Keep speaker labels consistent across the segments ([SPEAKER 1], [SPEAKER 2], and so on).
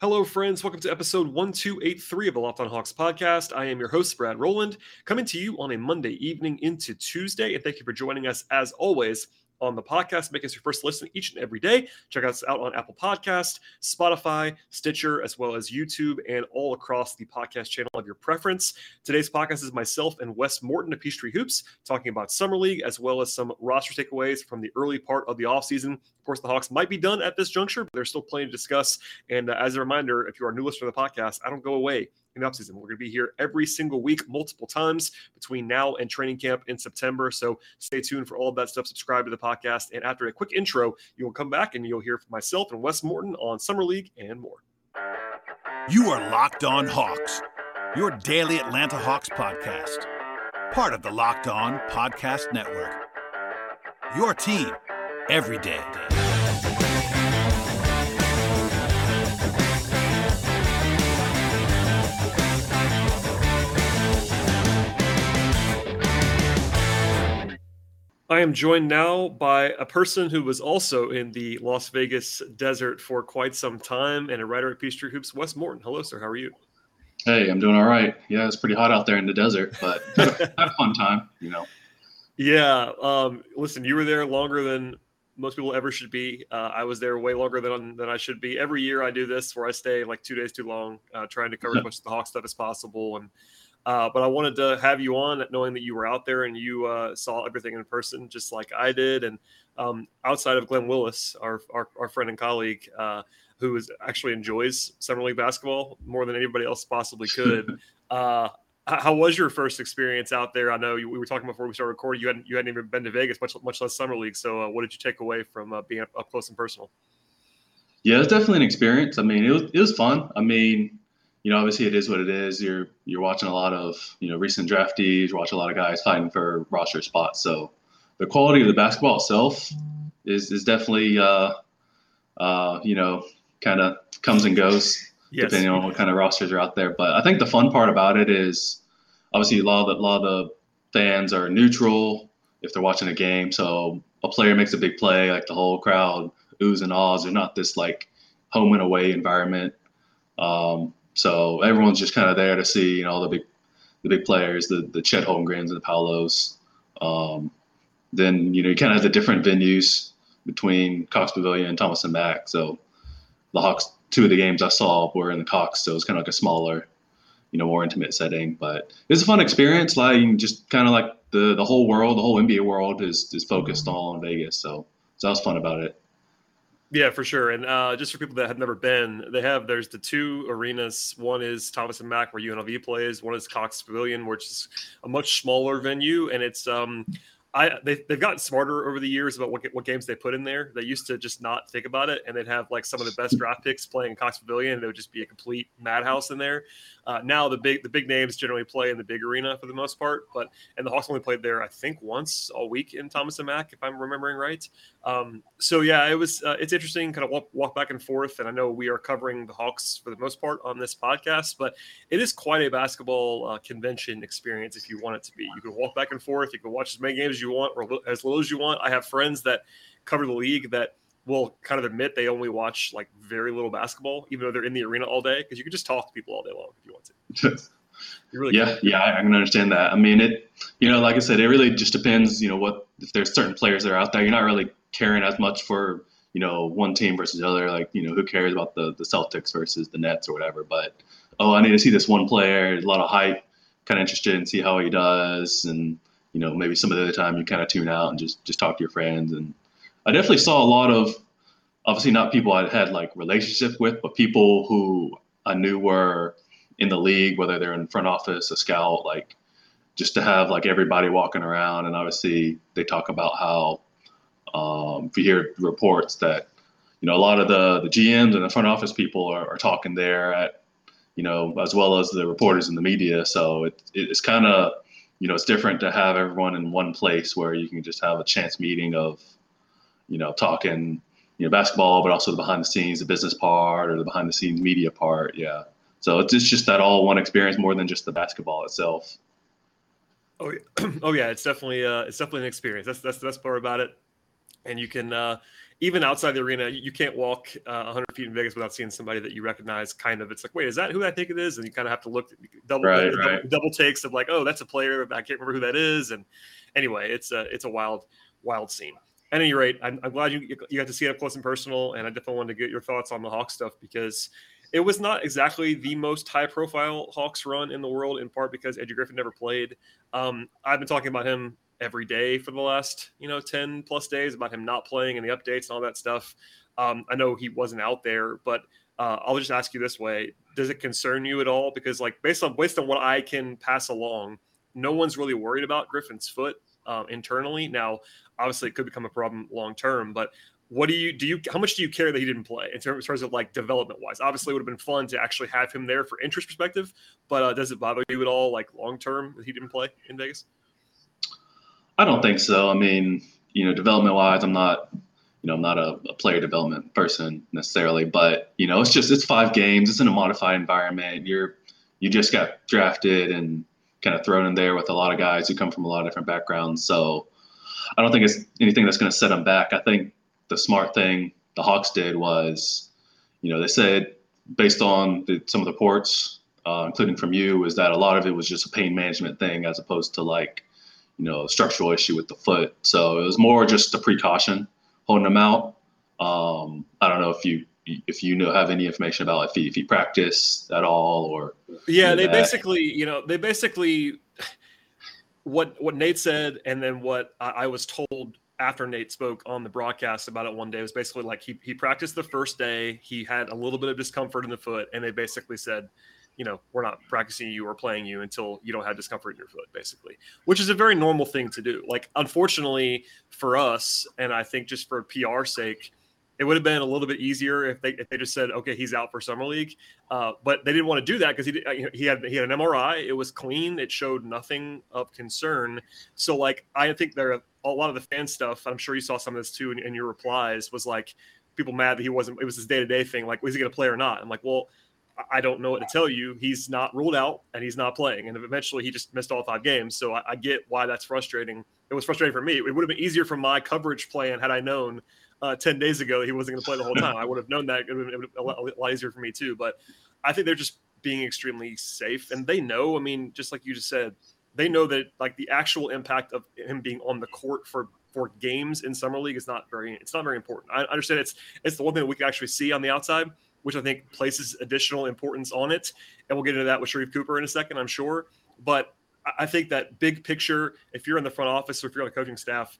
[SPEAKER 1] Hello, friends. Welcome to episode 1283 of the Locked on Hawks podcast. I am your host, Brad Rowland, coming to you on a Monday evening into Tuesday. And thank you for joining us, as always, on the podcast. Make us your first listen each and every day. Check us out on Apple Podcast, Spotify, Stitcher, as well as YouTube, and all across the podcast channel of your preference. Today's podcast is myself and Wes Morton of Peachtree Hoops talking about Summer League as well as some roster takeaways from the early part of the offseason. Of course, the Hawks might be done at this juncture, but there's still plenty to discuss. And uh, as a reminder, if you are a new listener to the podcast, I don't go away in the offseason. We're going to be here every single week, multiple times between now and training camp in September. So stay tuned for all of that stuff. Subscribe to the podcast. And after a quick intro, you will come back and you'll hear from myself and Wes Morton on Summer League and more.
[SPEAKER 2] You are Locked On Hawks, your daily Atlanta Hawks podcast, part of the Locked On Podcast Network. Your team every day.
[SPEAKER 1] I am joined now by a person who was also in the Las Vegas desert for quite some time and a writer at Peachtree Hoops, Wes Morton. Hello, sir. How are you?
[SPEAKER 3] Hey, I'm doing all right. Yeah, it's pretty hot out there in the desert, but have a fun time, you know.
[SPEAKER 1] Yeah. Um, listen, you were there longer than most people ever should be. Uh, I was there way longer than than I should be. Every year I do this where I stay like two days too long, uh, trying to cover as much of the Hawk stuff as possible. And uh, but I wanted to have you on, knowing that you were out there and you uh, saw everything in person, just like I did. And um, outside of Glenn Willis, our our, our friend and colleague, uh, who is actually enjoys summer league basketball more than anybody else possibly could. Uh, how was your first experience out there? I know you, we were talking before we started recording. You hadn't you hadn't even been to Vegas, much much less summer league. So, uh, what did you take away from uh, being up, up close and personal?
[SPEAKER 3] Yeah, it was definitely an experience. I mean, it was it was fun. I mean, you know, obviously it is what it is. You're you're watching a lot of you know recent draftees. You're a lot of guys fighting for roster spots. So the quality of the basketball itself is is definitely uh, uh, you know kind of comes and goes yes. depending on what kind of rosters are out there. But I think the fun part about it is obviously a lot of the, a lot of the fans are neutral if they're watching a game. So a player makes a big play, like the whole crowd oohs and ahs. They're not this like home and away environment. Um, so everyone's just kind of there to see, you know, the big, the big players, the the Chet Holmgrens and the Paolos. Um, then you know you kind of have the different venues between Cox Pavilion and Thomas and Mack. So the Hawks, two of the games I saw were in the Cox, so it's kind of like a smaller, you know, more intimate setting. But it's a fun experience. Like just kind of like the the whole world, the whole NBA world is is focused on Vegas. So so that was fun about it.
[SPEAKER 1] Yeah, for sure. And uh, just for people that have never been, they have there's the two arenas. One is Thomas and Mack, where UNLV plays. One is Cox Pavilion, which is a much smaller venue, and it's um, I they, they've gotten smarter over the years about what what games they put in there. They used to just not think about it, and they'd have like some of the best draft picks playing Cox Pavilion, and it would just be a complete madhouse in there. Uh, now the big the big names generally play in the big arena for the most part, but and the Hawks only played there I think once all week in Thomas and Mack, if I'm remembering right. Um, so yeah, it was uh, it's interesting, kind of walk, walk back and forth, and I know we are covering the Hawks for the most part on this podcast, but it is quite a basketball uh, convention experience if you want it to be. You can walk back and forth, you can watch as many games as you want or as little as you want. I have friends that cover the league that will kind of admit they only watch like very little basketball, even though they're in the arena all day, because you can just talk to people all day long if you want to.
[SPEAKER 3] really yeah, can. yeah, I can understand that. I mean, it, you know, like I said, it really just depends. You know, what if there's certain players that are out there, you're not really caring as much for you know one team versus the other. Like, you know, who cares about the the Celtics versus the Nets or whatever? But oh, I need to see this one player. A lot of hype. Kind of interested in see how he does, and you know, maybe some of the other time you kind of tune out and just just talk to your friends and I definitely saw a lot of, obviously not people I had like relationship with, but people who I knew were in the league, whether they're in front office, a scout, like just to have like everybody walking around. And obviously they talk about how, um, if you hear reports that, you know, a lot of the, the GMs and the front office people are, are talking there at, you know, as well as the reporters in the media. So it, it's kind of, you know, it's different to have everyone in one place where you can just have a chance meeting of, you know, talking, you know, basketball, but also the behind the scenes, the business part or the behind the scenes media part. Yeah. So it's just that all one experience more than just the basketball itself.
[SPEAKER 1] Oh, yeah. oh yeah, it's definitely uh, it's definitely an experience. That's that's the best part about it. And you can uh, even outside the arena, you can't walk uh, 100 feet in Vegas without seeing somebody that you recognize. Kind of, it's like, wait, is that who I think it is? And you kind of have to look double
[SPEAKER 3] right,
[SPEAKER 1] double,
[SPEAKER 3] right.
[SPEAKER 1] double, takes of like, oh, that's a player. I can't remember who that is. And anyway, it's a it's a wild wild scene. At any rate, I'm, I'm glad you you got to see it up close and personal, and I definitely wanted to get your thoughts on the Hawk stuff because it was not exactly the most high profile Hawks run in the world, in part because Adrian Griffin never played. Um, I've been talking about him every day for the last you know 10 plus days about him not playing and the updates and all that stuff. Um, i know he wasn't out there but uh, i'll just ask you this way. Does it concern you at all? Because like based on based on what i can pass along no one's really worried about griffin's foot uh, internally now obviously it could become a problem long term but what do you do you how much do you care that he didn't play in terms, in terms of like development wise obviously it would have been fun to actually have him there for interest perspective but uh, does it bother you at all like long term that he didn't play in vegas
[SPEAKER 3] I don't think so. I mean, you know, development wise, I'm not, you know, I'm not a, a, player development person necessarily, but you know, it's just it's five games. It's in a modified environment. You're you just got drafted and kind of thrown in there with a lot of guys who come from a lot of different backgrounds. So I don't think it's anything that's going to set them back. I think the smart thing the Hawks did was, you know, they said based on the, some of the reports, uh, including from you, is that a lot of it was just a pain management thing as opposed to like you know, structural issue with the foot. So it was more just a precaution holding them out. Um, I don't know if you if you know have any information about if he if he practiced at all or
[SPEAKER 1] yeah, they that. basically you know they basically what what Nate said and then what I, I was told after Nate spoke on the broadcast about it one day was basically like he he practiced the first day he had a little bit of discomfort in the foot and they basically said you know, we're not practicing you or playing you until you don't have discomfort in your foot, basically, which is a very normal thing to do. Like, unfortunately for us, and I think just for PR sake, it would have been a little bit easier if they if they just said, okay, he's out for summer league. Uh, but they didn't want to do that because he uh, he had he had an MRI. It was clean. It showed nothing of concern. So like I think there are a lot of the fan stuff. I'm sure you saw some of this too in, in your replies. Was like people mad that he wasn't. It was his day to day thing. Like was he going to play or not? I'm like, well I don't know what to tell you. He's not ruled out and he's not playing. And eventually he just missed all five games. So I, I get why that's frustrating. It was frustrating for me. It would have been easier for my coverage plan had I known uh, 10 days ago he wasn't going to play the whole time. I would have known that. It would have been a lot easier for me too. But I think they're just being extremely safe. And they know, I mean, just like you just said, they know that like the actual impact of him being on the court for for games in summer league is not very it's not very important. I understand it's it's the one thing that we can actually see on the outside which I think places additional importance on it. And we'll get into that with Sharife Cooper in a second, I'm sure. But I think that big picture, if you're in the front office or if you're on the coaching staff,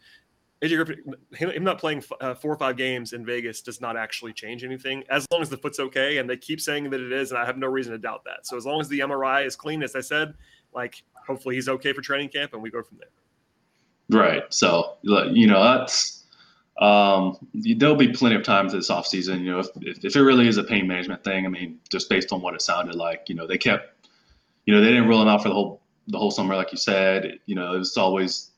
[SPEAKER 1] AJ Griffin, him not playing uh, four or five games in Vegas does not actually change anything as long as the foot's okay. And they keep saying that it is, and I have no reason to doubt that. So as long as the MRI is clean, as I said, like hopefully he's okay for training camp, and we go from there.
[SPEAKER 3] Right. So you know that's um, there'll be plenty of times this offseason, you know, if, if, if, it really is a pain management thing, I mean, just based on what it sounded like, you know, they kept, you know, they didn't rule him out for the whole, the whole summer, like you said, you know, it was always,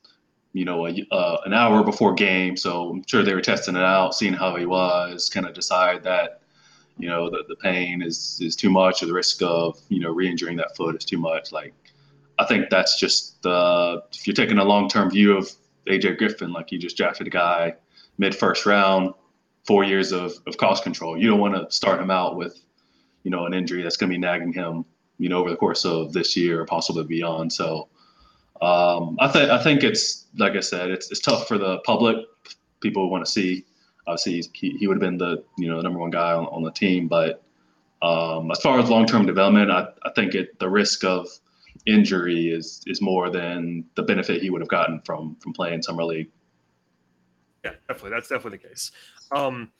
[SPEAKER 3] you know, a, uh, an hour before game. So I'm sure they were testing it out, seeing how he was, kind of decide that, you know, the, the pain is, is too much or the risk of, you know, re-injuring that foot is too much. Like, I think that's just, uh, if you're taking a long-term view of AJ Griffin, like you just drafted a guy, mid first round, four years of, of cost control. You don't want to start him out with, you know, an injury that's going to be nagging him, you know, over the course of this year or possibly beyond. So um, I think I think it's like I said, it's it's tough for the public. People want to see. Obviously, he, he would have been the you know the number one guy on, on the team, but um, as far as long term development, I, I think it the risk of injury is is more than the benefit he would have gotten from from playing summer league.
[SPEAKER 1] Yeah, definitely. That's definitely the case. Um,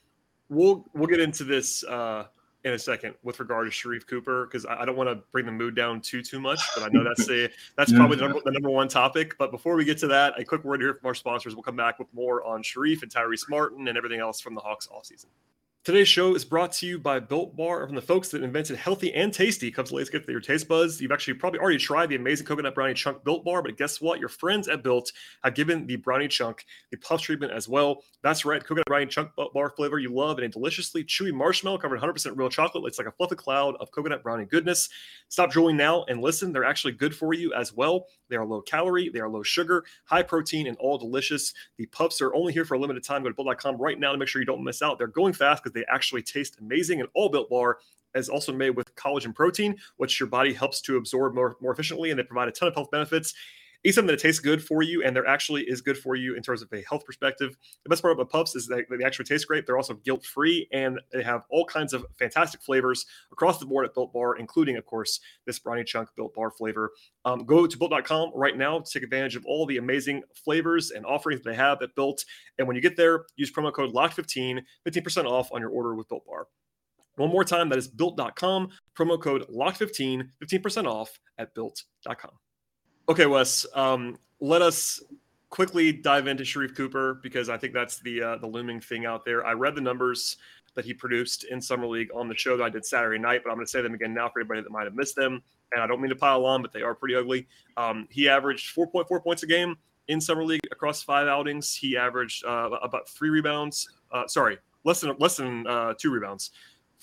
[SPEAKER 1] we'll we'll get into this uh, in a second with regard to Sharife Cooper because I, I, don't want to bring the mood down too too much, but I know that's the that's yeah. probably the number, the number one topic. But before we get to that, a quick word here from our sponsors. We'll come back with more on Sharife and Tyrese Martin and everything else from the Hawks offseason. Today's show is brought to you by Built Bar from the folks that invented healthy and tasty. Comes to get your taste buds. You've actually probably already tried the amazing coconut brownie chunk Built Bar, but guess what? Your friends at Built have given the brownie chunk the puff treatment as well. That's right, coconut brownie chunk bar flavor you love and a deliciously chewy marshmallow covered 100% real chocolate. It's like a fluffy cloud of coconut brownie goodness. Stop drooling now and listen. They're actually good for you as well. They are low calorie, they are low sugar, high protein, and all delicious. The puffs are only here for a limited time. Go to built.com right now to make sure you don't miss out. They're going fast because they actually taste taste amazing. And all built bar is also made with collagen protein, which your body helps to absorb more, more efficiently, and they provide a ton of health benefits. Eat something that tastes good for you, and they're actually is good for you in terms of a health perspective. The best part about puffs is that they actually taste great. They're also guilt free, and they have all kinds of fantastic flavors across the board at Built Bar, including, of course, this brownie chunk Built Bar flavor. Um, go to built.com right now to take advantage of all the amazing flavors and offerings they have at Built. And when you get there, use promo code LOCK15, 15% off on your order with Built Bar. One more time, that is built.com, promo code LOCK15, 15% off at built.com. Okay, Wes, um, let us quickly dive into Sharife Cooper because I think that's the uh, the looming thing out there. I read the numbers that he produced in summer league on the show that I did Saturday night, but I'm going to say them again now for anybody that might have missed them. And I don't mean to pile on, but they are pretty ugly. Um, he averaged 4.4 points a game in summer league across five outings. He averaged uh, about three rebounds. Uh, sorry, less than less than uh, two rebounds.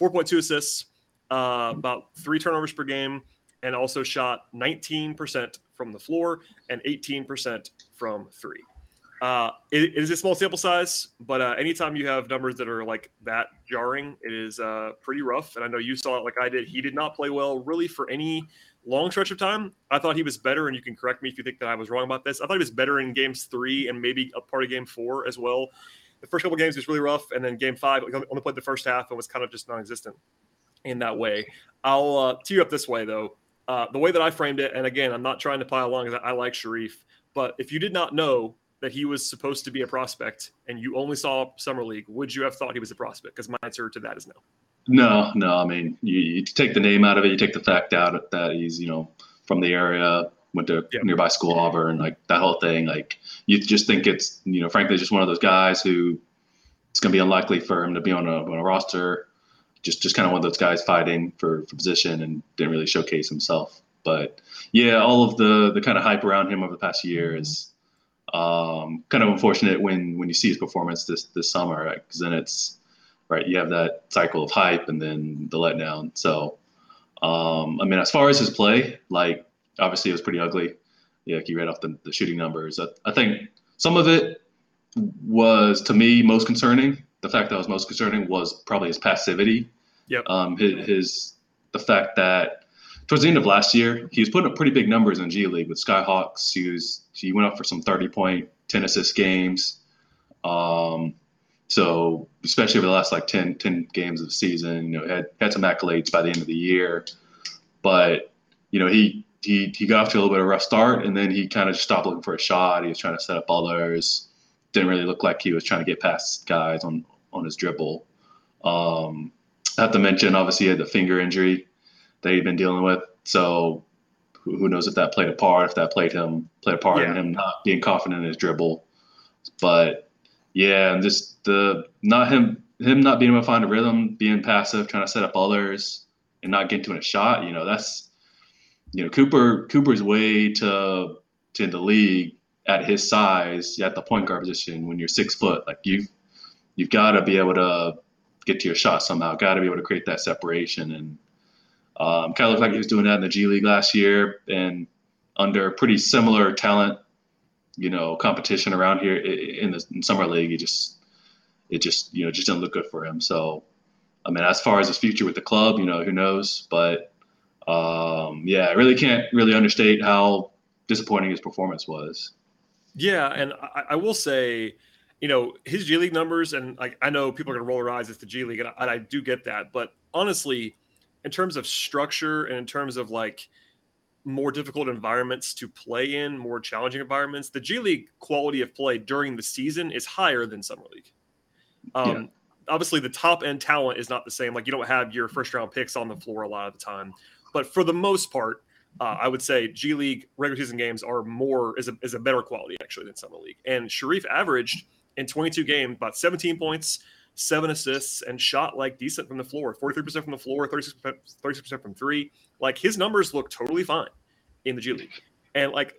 [SPEAKER 1] 4.2 assists, uh, about three turnovers per game, and also shot 19% from the floor and 18% from three. Uh, it, it is a small sample size, but uh, anytime you have numbers that are like that jarring, it is uh, pretty rough. And I know you saw it like I did. He did not play well really for any long stretch of time. I thought he was better, and you can correct me if you think that I was wrong about this. I thought he was better in games three and maybe a part of game four as well the first couple games was really rough, and then game five only played the first half and was kind of just non-existent in that way. I'll uh, tee you up this way though. Uh, the way that I framed it, and again, I'm not trying to pile on because I, I like Sharife, but if you did not know that he was supposed to be a prospect and you only saw summer league, would you have thought he was a prospect? Because my answer to that is no.
[SPEAKER 3] No, no. I mean, you, you, take the name out of it, you take the fact out that he's you know from the area, went to yeah. nearby school Auburn, like that whole thing. Like you just think it's you know frankly just one of those guys who it's going to be unlikely for him to be on a, on a roster. Just just kind of one of those guys fighting for, for position and didn't really showcase himself. But yeah, all of the the kind of hype around him over the past year is um, kind of unfortunate when when you see his performance this this summer, because right? then it's right you have that cycle of hype and then the letdown. So um, I mean, as far as his play, like obviously it was pretty ugly. Yeah, like you read off the, the shooting numbers. I, I think some of it was to me most concerning. The fact that was most concerning was probably his passivity.
[SPEAKER 1] Yep.
[SPEAKER 3] Um, his, his the fact that towards the end of last year, he was putting up pretty big numbers in G League with Skyhawks. He was he went up for some 30 point, 10 assist games. Um, so especially over the last like 10, 10 games of the season, you know, had had some accolades by the end of the year. But you know, he he he got off to a little bit of a rough start, and then he kind of just stopped looking for a shot. He was trying to set up others. Didn't really look like he was trying to get past guys on on his dribble. Um, I have to mention, obviously, he had the finger injury that he'd been dealing with. So who, who knows if that played a part, if that played him played a part yeah. in him not being confident in his dribble. But yeah, and just the not him him not being able to find a rhythm, being passive, trying to set up others, and not getting to a shot. You know, that's you know, Cooper Cooper's way to to the league at his size at the point guard position when you're six foot, like you you've got to be able to get to your shot somehow. Got to be able to create that separation, and um, kind of looked like he was doing that in the G League last year, and under pretty similar talent, you know, competition around here in the in summer league. It just it just you know just didn't look good for him. So, I mean, as far as his future with the club, you know, who knows, but um, yeah, I really can't really understate how disappointing his performance was.
[SPEAKER 1] Yeah, and I, I will say, you know, his G League numbers, and like I know people are going to roll their eyes at the G League, and I, and I do get that. But honestly, in terms of structure and in terms of like more difficult environments to play in, more challenging environments, the G League quality of play during the season is higher than Summer League. Um, yeah. Obviously, the top end talent is not the same. Like you don't have your first round picks on the floor a lot of the time. But for the most part, uh, I would say G League regular season games are more is a, is a better quality actually than summer league. And Sharife averaged in 22 games about 17 points, seven assists, and shot like decent from the floor 43% from the floor, 36%, 36% from three. Like his numbers look totally fine in the G League. And like,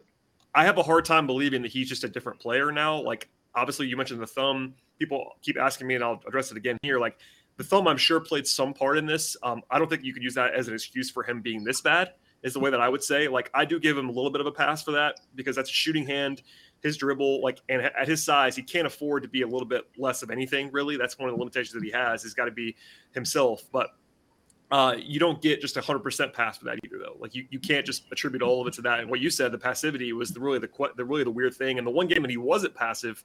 [SPEAKER 1] I have a hard time believing that he's just a different player now. Like, obviously, you mentioned the thumb. People keep asking me, and I'll address it again here. Like, the thumb, I'm sure, played some part in this. Um, I don't think you could use that as an excuse for him being this bad, is the way that I would say. Like, I do give him a little bit of a pass for that because that's a shooting hand his dribble, like, and at his size, he can't afford to be a little bit less of anything. Really, that's one of the limitations that he has. He's got to be himself. But uh, you don't get just a hundred percent pass for that either, though. Like you, you can't just attribute all of it to that. And what you said, the passivity was the, really the, the really the weird thing. And the one game that he wasn't passive,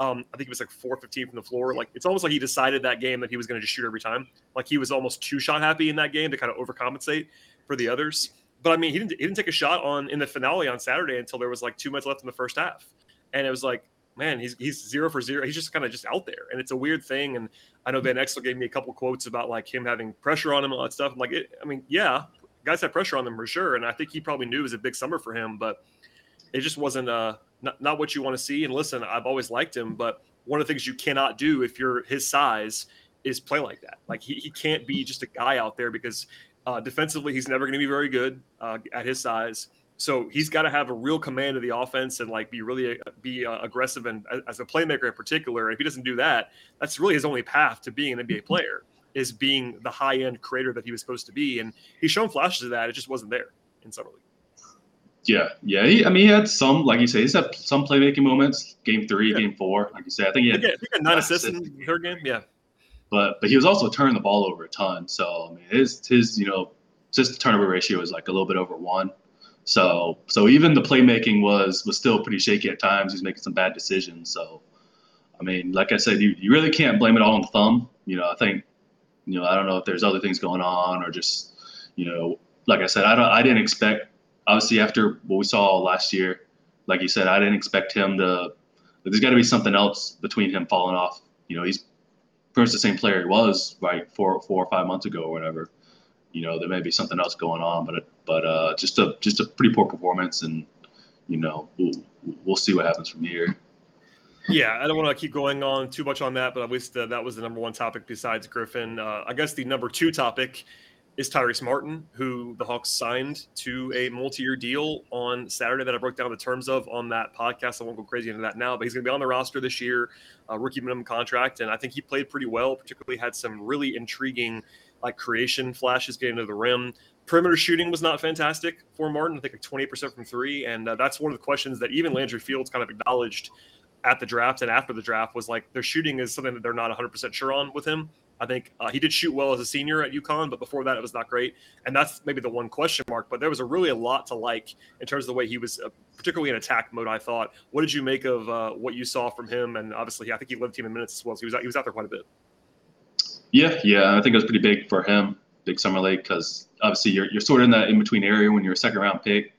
[SPEAKER 1] um, I think it was like four fifteen from the floor. Like it's almost like he decided that game that he was going to just shoot every time. Like he was almost two shot happy in that game to kind of overcompensate for the others. But I mean, he didn't he didn't take a shot on in the finale on Saturday until there was like two minutes left in the first half and it was like, man, he's he's zero for zero. He's just kind of just out there, and it's a weird thing. And I know Van Exel gave me a couple quotes about like him having pressure on him, and all that stuff. I'm like, it, I mean, yeah, guys have pressure on them for sure, and I think he probably knew it was a big summer for him, but it just wasn't uh not, not what you want to see. And listen, I've always liked him, but one of the things you cannot do if you're his size is play like that. Like he, he can't be just a guy out there because uh, defensively he's never going to be very good uh, at his size. So he's got to have a real command of the offense and like be really uh, be uh, aggressive and as a playmaker in particular. If he doesn't do that, that's really his only path to being an NBA player is being the high end creator that he was supposed to be. And he's shown flashes of that. It just wasn't there in summer league.
[SPEAKER 3] Yeah, yeah. He, I mean, he had some, like you say, he's had some playmaking moments. Game three, yeah. game four, like you said. I think he had,
[SPEAKER 1] I think he had nine assists in the third game. Yeah,
[SPEAKER 3] but but he was also turning the ball over a ton. So I mean, his his you know just turnover ratio is like a little bit over one. So so even the playmaking was was still pretty shaky at times. He's making some bad decisions. So I mean, like I said, you, you really can't blame it all on the thumb. You know, I think you know I don't know if there's other things going on or just you know, like I said, I don't I didn't expect obviously after what we saw last year, like you said, I didn't expect him to. There's got to be something else between him falling off. You know, he's pretty much the same player he was right four four or five months ago or whatever you know there may be something else going on, but but uh, just a just a pretty poor performance, and you know we'll we'll see what happens from here.
[SPEAKER 1] Yeah, I don't want to keep going on too much on that, but at least uh, that was the number one topic besides Griffin. Uh, I guess the number two topic is Tyrese Martin, who the Hawks signed to a multi-year deal on Saturday that I broke down the terms of on that podcast. I won't go crazy into that now, but he's going to be on the roster this year, rookie minimum contract, and I think he played pretty well. Particularly had some really intriguing like creation flashes getting to the rim. Perimeter shooting was not fantastic for Martin. I think like twenty percent from three. And uh, that's one of the questions that even Landry Fields kind of acknowledged at the draft and after the draft was like their shooting is something that they're not 100% sure on with him. I think uh, he did shoot well as a senior at UConn, but before that, it was not great. And that's maybe the one question mark. But there was a really a lot to like in terms of the way he was, uh, particularly in attack mode. I thought. What did you make of uh, what you saw from him? And obviously, I think he led the team in minutes as well. So he was out, he was out there quite a bit.
[SPEAKER 3] Yeah, yeah, I think it was pretty big for him, big summer league, because obviously you're you're sort of in that in between area when you're a second round pick.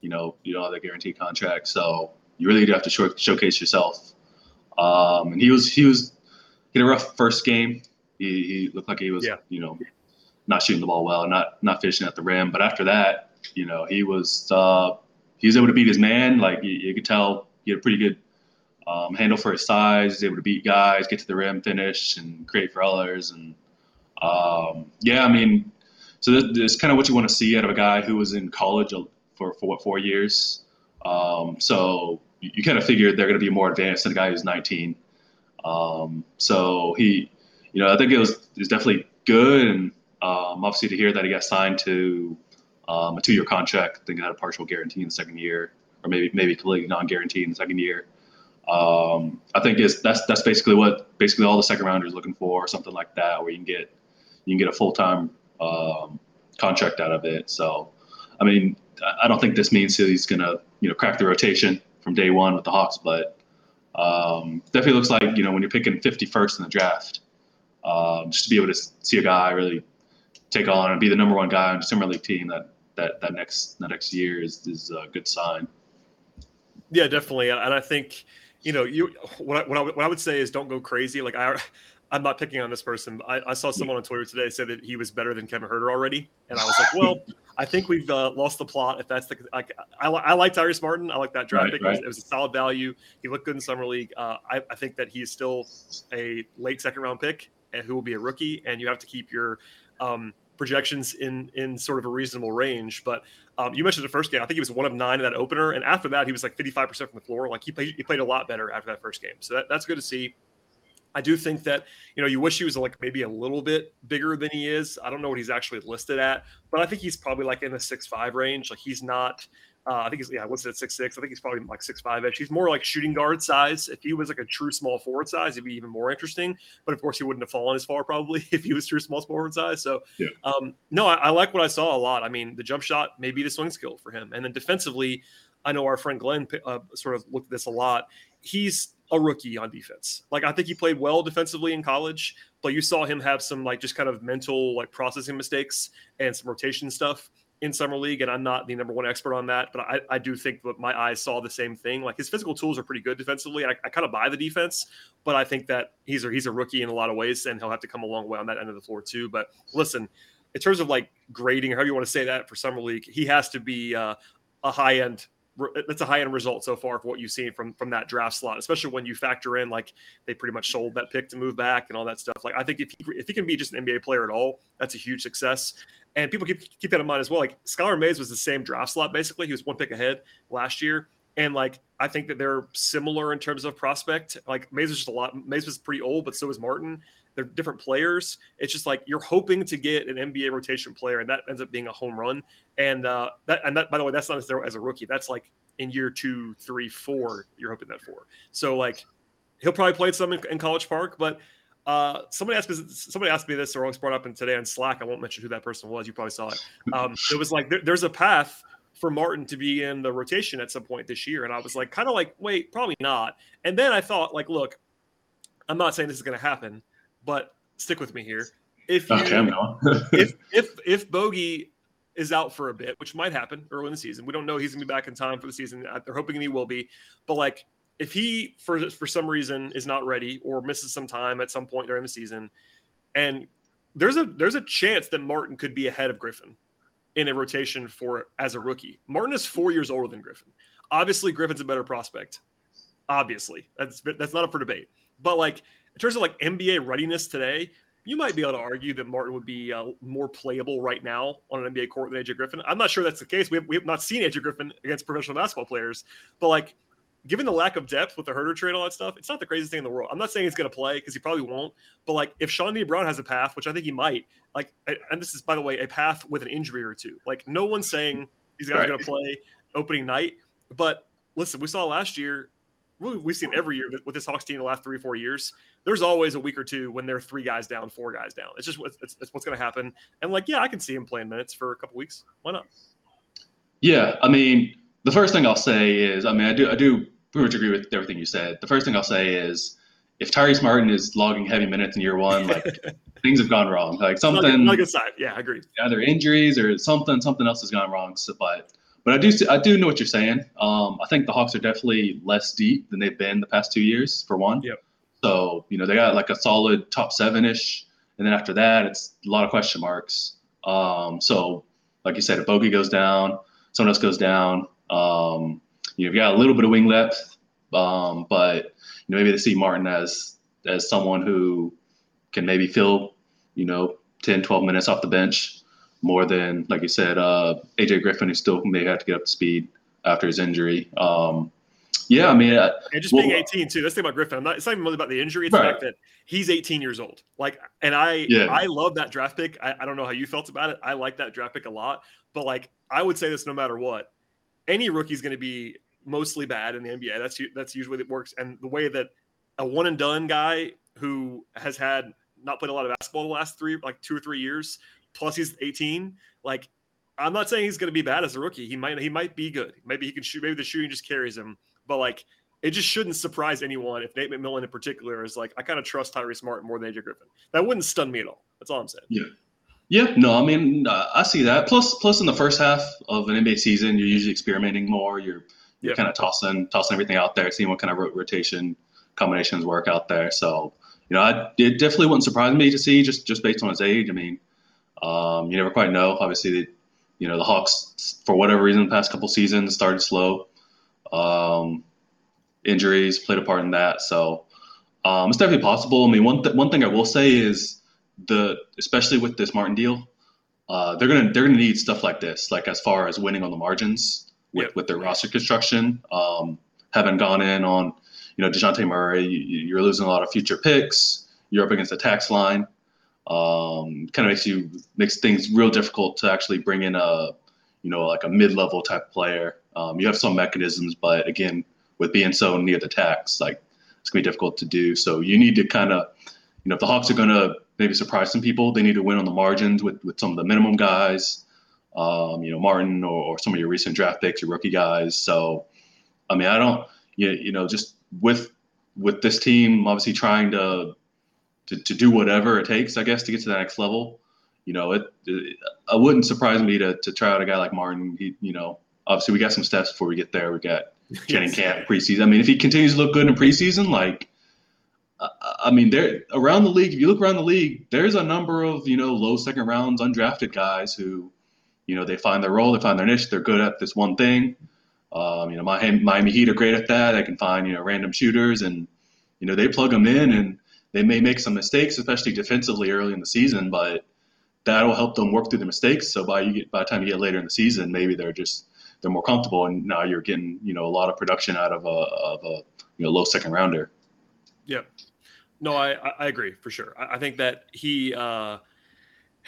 [SPEAKER 3] You know, you don't have that guaranteed contract, so you really do have to show, showcase yourself. Um, and he was he was he had a rough first game. He, he looked like he was, yeah. you know, not shooting the ball well, not not finishing at the rim. But after that, you know, he was uh, he was able to beat his man. Like you, you could tell, he had a pretty good um, handle for his size. He's able to beat guys, get to the rim, finish, and create for others. And um, yeah, I mean, so this, this is kind of what you want to see out of a guy who was in college for for what four years. Um, so you, you kind of figured they're going to be more advanced than a guy who's 19. Um, so he, you know, I think it was it was definitely good, and um, obviously to hear that he got signed to um, a two-year contract. I think he had a partial guarantee in the second year, or maybe maybe completely non-guaranteed in the second year. Um, I think it's that's that's basically what basically all the second rounders are looking for, something like that, where you can get you can get a full time um, contract out of it. So, I mean, I don't think this means he's gonna you know crack the rotation from day one with the Hawks, but um, definitely looks like you know when you're picking 51st in the draft, um, just to be able to see a guy really take on and be the number one guy on a summer league team that that that next that next year is is a good sign.
[SPEAKER 1] Yeah, definitely, and I think you know, you what I, what I, what I would say is don't go crazy. Like I, I'm not picking on this person. I, I saw someone on Twitter today say that he was better than Kevin Huerter already, and I was like, well, I think we've uh, lost the plot. If that's the like, I, I like Tyrese Martin. I like that draft right, pick. Right. It, was, it, was, a solid value. He looked good in summer league. Uh, I, I, think that he is still a late second round pick who will be a rookie. And you have to keep your um, projections in in sort of a reasonable range. But um, you mentioned the first game. I think he was one of nine in that opener, and after that, he was like 55 percent from the floor. Like he played, he played a lot better after that first game. So that, that's good to see. I do think that you know you wish he was like maybe a little bit bigger than he is. I don't know what he's actually listed at, but I think he's probably like in the six five range. Like he's not. Uh, I think he's yeah listed at six six. I think he's probably like six five ish. He's more like shooting guard size. If he was like a true small forward size, it'd be even more interesting. But of course, he wouldn't have fallen as far probably if he was true small forward size. So yeah. um, no, I, I like what I saw a lot. I mean, the jump shot, maybe the swing skill for him, and then defensively, I know our friend Glenn uh, sort of looked at this a lot. He's a rookie on defense. Like I think he played well defensively in college, but you saw him have some like just kind of mental like processing mistakes and some rotation stuff in summer league. And I'm not the number one expert on that, but I, I do think that my eyes saw the same thing. Like his physical tools are pretty good defensively. I, I kind of buy the defense, but I think that he's a, he's a rookie in a lot of ways, and he'll have to come a long way on that end of the floor too. But listen, in terms of like grading or however you want to say that for summer league, he has to be uh, a high end that's a high end result so far for what you've seen from from that draft slot, especially when you factor in like they pretty much sold that pick to move back and all that stuff. Like I think if he, if he can be just an NBA player at all, that's a huge success. And people keep keep that in mind as well. Like Skylar Mays was the same draft slot basically. He was one pick ahead last year. And like I think that they're similar in terms of prospect. Like Mays was just a lot. Mays was pretty old, but so was Martin. They're different players. It's just like you're hoping to get an NBA rotation player, and that ends up being a home run. And uh, that and that by the way, that's not as as a rookie. That's like in year two, three, four. You're hoping that for. So like he'll probably play some in, in College Park, but. Uh, somebody asked me. Somebody asked me this, or I was brought up in today on Slack. I won't mention who that person was. You probably saw it. Um, it was like there, there's a path for Martin to be in the rotation at some point this year, and I was like, kind of like, wait, probably not. And then I thought, like, look, I'm not saying this is going to happen, but stick with me here. If you, okay, if if if Bogey is out for a bit, which might happen early in the season, we don't know he's gonna be back in time for the season. They're hoping he will be, but like if he for for some reason is not ready or misses some time at some point during the season, and there's a there's a chance that Martin could be ahead of Griffin in a rotation for as a rookie. Martin is four years older than Griffin. Obviously, Griffin's a better prospect. Obviously, that's that's not up for debate. But like in terms of like NBA readiness today, you might be able to argue that Martin would be uh, more playable right now on an NBA court than AJ Griffin. I'm not sure that's the case. We have, we have not seen AJ Griffin against professional basketball players, but like given the lack of depth with the Huerter trade and all that stuff, it's not the craziest thing in the world. I'm not saying he's going to play because he probably won't, but like if Chaundee Brown has a path, which I think he might, like, and this is by the way a path with an injury or two. Like no one's saying these guys right. are going to play opening night, but listen, we saw last year really we've seen every year with this Hawks team the last three or four years. There's always a week or two when they're three guys down, four guys down. It's just it's, it's what's going to happen. And like, yeah, I can see him playing minutes for a couple weeks. Why not?
[SPEAKER 3] Yeah, I mean, the first thing I'll say is, I mean, I do I do pretty much agree with everything you said. The first thing I'll say is, if Tyrese Martin is logging heavy minutes in year one, like things have gone wrong. Like something,
[SPEAKER 1] not a side. Yeah, I agree.
[SPEAKER 3] Either injuries or something, something else has gone wrong. So, but but I do I do know what you're saying. Um, I think the Hawks are definitely less deep than they've been the past two years. For one,
[SPEAKER 1] yep.
[SPEAKER 3] So you know they got like a solid top seven ish, and then after that it's a lot of question marks. Um, so like you said, if Bogey goes down, someone else goes down. Um, you've got a little bit of wing depth, um, but you know maybe they see Martin as as someone who can maybe fill you know 10, 12 minutes off the bench more than, like you said, uh, AJ Griffin, who still may have to get up to speed after his injury. Um, yeah, I mean, uh,
[SPEAKER 1] and just well, being 18 too. That's the thing about Griffin. I'm not. It's not even really about the injury. It's right. the fact that he's 18 years old. Like, and I, yeah. I love that draft pick. I, I don't know how you felt about it. I like that draft pick a lot. But like, I would say this no matter what, any rookie is going to be mostly bad in the NBA. That's that's usually it works. And the way that a one and done guy who has had not played a lot of basketball the last three, like two or three years, plus he's 18. Like, I'm not saying he's going to be bad as a rookie. He might he might be good. Maybe he can shoot. Maybe the shooting just carries him. But like, it just shouldn't surprise anyone if Nate McMillan in particular is like, I kind of trust Tyrese Martin more than AJ Griffin. That wouldn't stun me at all. That's all I'm saying.
[SPEAKER 3] Yeah. Yeah, no, I mean, uh, I see that. Plus, plus in the first half of an NBA season, you're usually experimenting more. You're, you're yep. kind of tossing, tossing everything out there, seeing what kind of rotation combinations work out there. So, you know, I, it definitely wouldn't surprise me to see just, just based on his age. I mean, um, you never quite know. Obviously, the, you know, the Hawks, for whatever reason, the past couple seasons started slow. Um, injuries played a part in that. So um, it's definitely possible. I mean, one, th- one thing I will say is the, especially with this Martin deal, uh, they're gonna they're gonna need stuff like this, like as far as winning on the margins with, yep. with their roster construction. Um, having gone in on, you know, Dejounte Murray, you, are losing a lot of future picks. You're up against the tax line um, kind of makes you makes things real difficult to actually bring in a you know like a mid-level type player. Um, you have some mechanisms, but again, with being so near the tax, like it's gonna be difficult to do. So you need to kind of you know if the Hawks are gonna maybe surprise some people, they need to win on the margins with with some of the minimum guys. Um, you know Martin or, or some of your recent draft picks, your rookie guys. So I mean I don't you, you know just with with this team obviously trying to to, to do whatever it takes, I guess, to get to the next level. You know, it, it, it wouldn't surprise me to, to try out a guy like Martin. He, you know, obviously we got some steps before we get there. We got training camp, preseason. I mean, if he continues to look good in preseason, like, I mean, there around the league. If you look around the league, there's a number of you know low second rounds undrafted guys who, you know, they find their role, they find their niche, they're good at this one thing. Um, you know, Miami Heat are great at that. They can find you know random shooters and you know they plug them in and they may make some mistakes, especially defensively early in the season, but that'll help them work through the mistakes. So by you get, by the time you get later in the season, maybe they're just they're more comfortable, and now you're getting you know a lot of production out of a of a you know low second rounder.
[SPEAKER 1] Yeah, no, I I agree for sure. I, I think that he. Uh,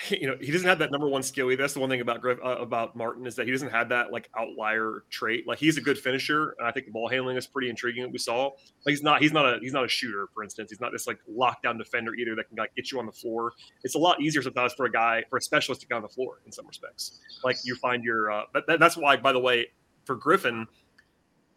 [SPEAKER 1] you know he doesn't have that number one skill. That's the one thing about Griff, uh, about Martin is that he doesn't have that like outlier trait. Like he's a good finisher, and I think the ball handling is pretty intriguing. That we saw, like he's not he's not a he's not a shooter, for instance. He's not this like lockdown defender either that can like get you on the floor. It's a lot easier sometimes for a guy for a specialist to get on the floor in some respects. Like you find your uh, that, that's why by the way for Griffin,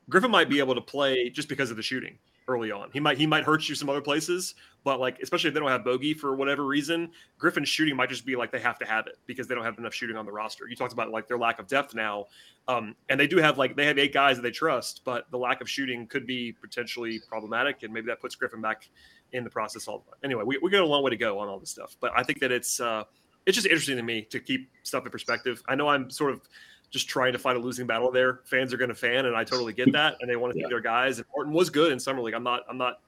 [SPEAKER 1] Griffin might be able to play just because of the shooting early on. He might he might hurt you some other places, but like especially if they don't have Bogey for whatever reason, Griffin's shooting might just be like they have to have it because they don't have enough shooting on the roster. You talked about like their lack of depth now, um, and they do have like they have eight guys that they trust, but the lack of shooting could be potentially problematic, and maybe that puts Griffin back in the process. All anyway, we we got a long way to go on all this stuff, but I think that it's uh, it's just interesting to me to keep stuff in perspective. I know I'm sort of just trying to fight a losing battle there. Fans are going to fan, and I totally get that, and they want to yeah. see their guys. And Martin was good in summer league. I'm not I'm not